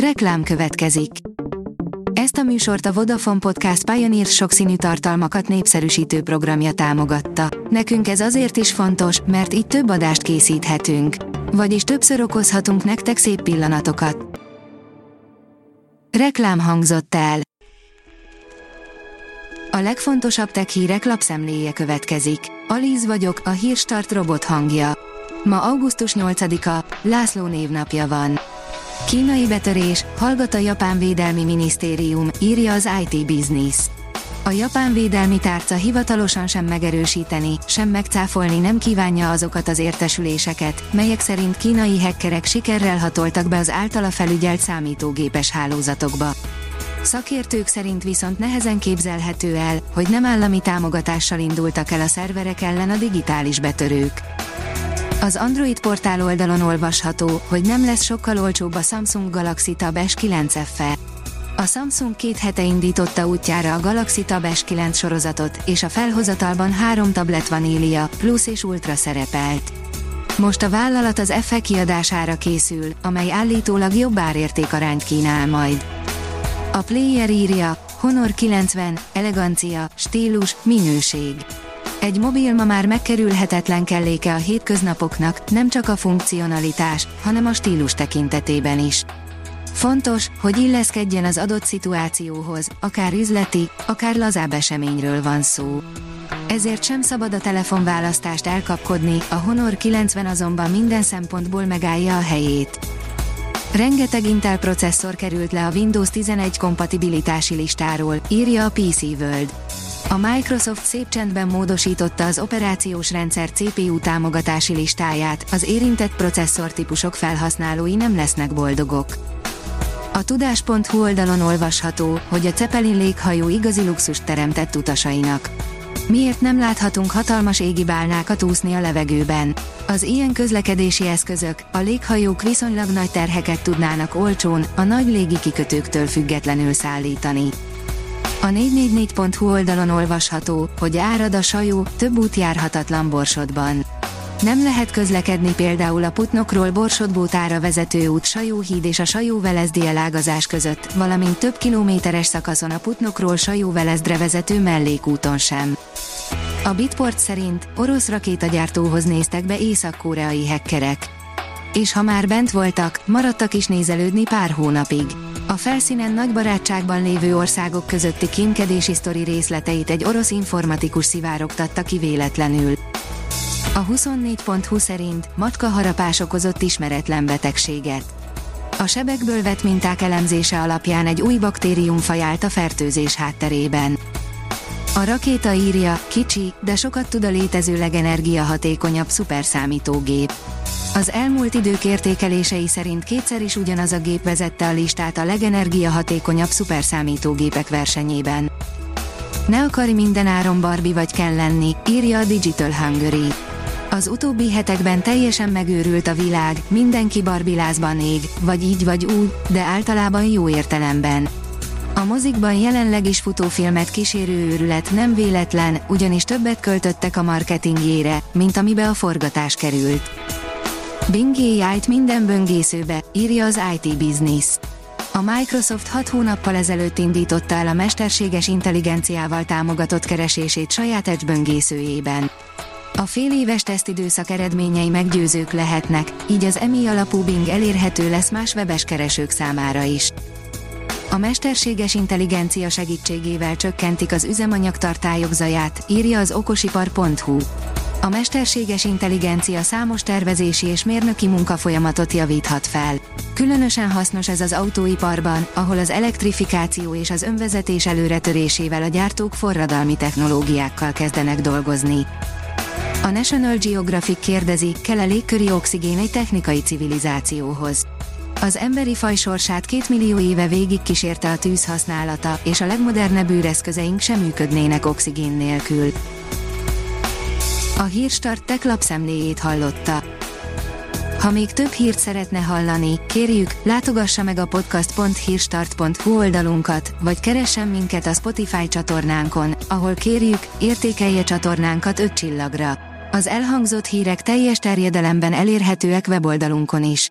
Reklám következik. Ezt a műsort a Vodafone Podcast Pioneer sokszínű tartalmakat népszerűsítő programja támogatta. Nekünk ez azért is fontos, mert így több adást készíthetünk. Vagyis többször okozhatunk nektek szép pillanatokat. Reklám hangzott el. A legfontosabb tech hírek lapszemléje következik. Alíz vagyok, a hírstart robot hangja. Ma augusztus 8-a, László névnapja van. Kínai betörés, hallgat a Japán Védelmi Minisztérium, írja az IT Business. A japán védelmi tárca hivatalosan sem megerősíteni, sem megcáfolni nem kívánja azokat az értesüléseket, melyek szerint kínai hekkerek sikerrel hatoltak be az általa felügyelt számítógépes hálózatokba. Szakértők szerint viszont nehezen képzelhető el, hogy nem állami támogatással indultak el a szerverek ellen a digitális betörők. Az Android portál oldalon olvasható, hogy nem lesz sokkal olcsóbb a Samsung Galaxy Tab S9 FE. A Samsung két hete indította útjára a Galaxy Tab S9 sorozatot, és a felhozatalban három tablet vanília, Plus és Ultra szerepelt. Most a vállalat az FE kiadására készül, amely állítólag jobb árértékarányt kínál majd. A player írja, Honor 90, elegancia, stílus, minőség. Egy mobil ma már megkerülhetetlen kelléke a hétköznapoknak, nem csak a funkcionalitás, hanem a stílus tekintetében is. Fontos, hogy illeszkedjen az adott szituációhoz, akár üzleti, akár lazább eseményről van szó. Ezért sem szabad a telefonválasztást elkapkodni, a Honor 90 azonban minden szempontból megállja a helyét. Rengeteg Intel processzor került le a Windows 11 kompatibilitási listáról, írja a PC World. A Microsoft szép csendben módosította az operációs rendszer CPU támogatási listáját, az érintett processzortípusok felhasználói nem lesznek boldogok. A tudás.hu oldalon olvasható, hogy a Zeppelin léghajó igazi luxust teremtett utasainak. Miért nem láthatunk hatalmas égi bálnákat úszni a levegőben? Az ilyen közlekedési eszközök, a léghajók viszonylag nagy terheket tudnának olcsón, a nagy légi kikötőktől függetlenül szállítani. A 444.hu oldalon olvasható, hogy árad a sajó, több út járhatatlan Borsodban. Nem lehet közlekedni például a Putnokról Borsodbótára vezető út Sajóhíd és a Sajó-Velezdi elágazás között, valamint több kilométeres szakaszon a Putnokról Sajó-Velezdre vezető mellékúton sem. A Bitport szerint orosz rakétagyártóhoz néztek be észak-koreai hekkerek. És ha már bent voltak, maradtak is nézelődni pár hónapig. A felszínen nagy barátságban lévő országok közötti kémkedési sztori részleteit egy orosz informatikus szivárogtatta ki véletlenül. A 24.20 szerint matka harapás okozott ismeretlen betegséget. A sebekből vett minták elemzése alapján egy új baktériumfaj állt a fertőzés hátterében. A rakéta írja, kicsi, de sokat tud a létező legenergiahatékonyabb szuperszámítógép. Az elmúlt idők értékelései szerint kétszer is ugyanaz a gép vezette a listát a legenergiahatékonyabb szuperszámítógépek versenyében. Ne akarj minden áron Barbie vagy kell lenni, írja a Digital Hungary. Az utóbbi hetekben teljesen megőrült a világ, mindenki barbilázban ég, vagy így vagy úgy, de általában jó értelemben. Mozikban jelenleg is futófilmet kísérő őrület nem véletlen, ugyanis többet költöttek a marketingjére, mint amibe a forgatás került. Bing AI-t minden böngészőbe, írja az IT Business. A Microsoft 6 hónappal ezelőtt indította el a mesterséges intelligenciával támogatott keresését saját Edge böngészőjében. A fél éves tesztidőszak eredményei meggyőzők lehetnek, így az EMI alapú Bing elérhető lesz más webes keresők számára is. A mesterséges intelligencia segítségével csökkentik az üzemanyag tartályok zaját, írja az okosipar.hu. A mesterséges intelligencia számos tervezési és mérnöki munkafolyamatot javíthat fel. Különösen hasznos ez az autóiparban, ahol az elektrifikáció és az önvezetés előretörésével a gyártók forradalmi technológiákkal kezdenek dolgozni. A National Geographic kérdezi, kell-e légköri oxigén egy technikai civilizációhoz. Az emberi faj sorsát két millió éve végig kísérte a tűz használata, és a legmodernebb űreszközeink sem működnének oxigén nélkül. A Hírstart tech lapszemléjét hallotta. Ha még több hírt szeretne hallani, kérjük, látogassa meg a podcast.hírstart.hu oldalunkat, vagy keressen minket a Spotify csatornánkon, ahol kérjük, értékelje csatornánkat 5 csillagra. Az elhangzott hírek teljes terjedelemben elérhetőek weboldalunkon is.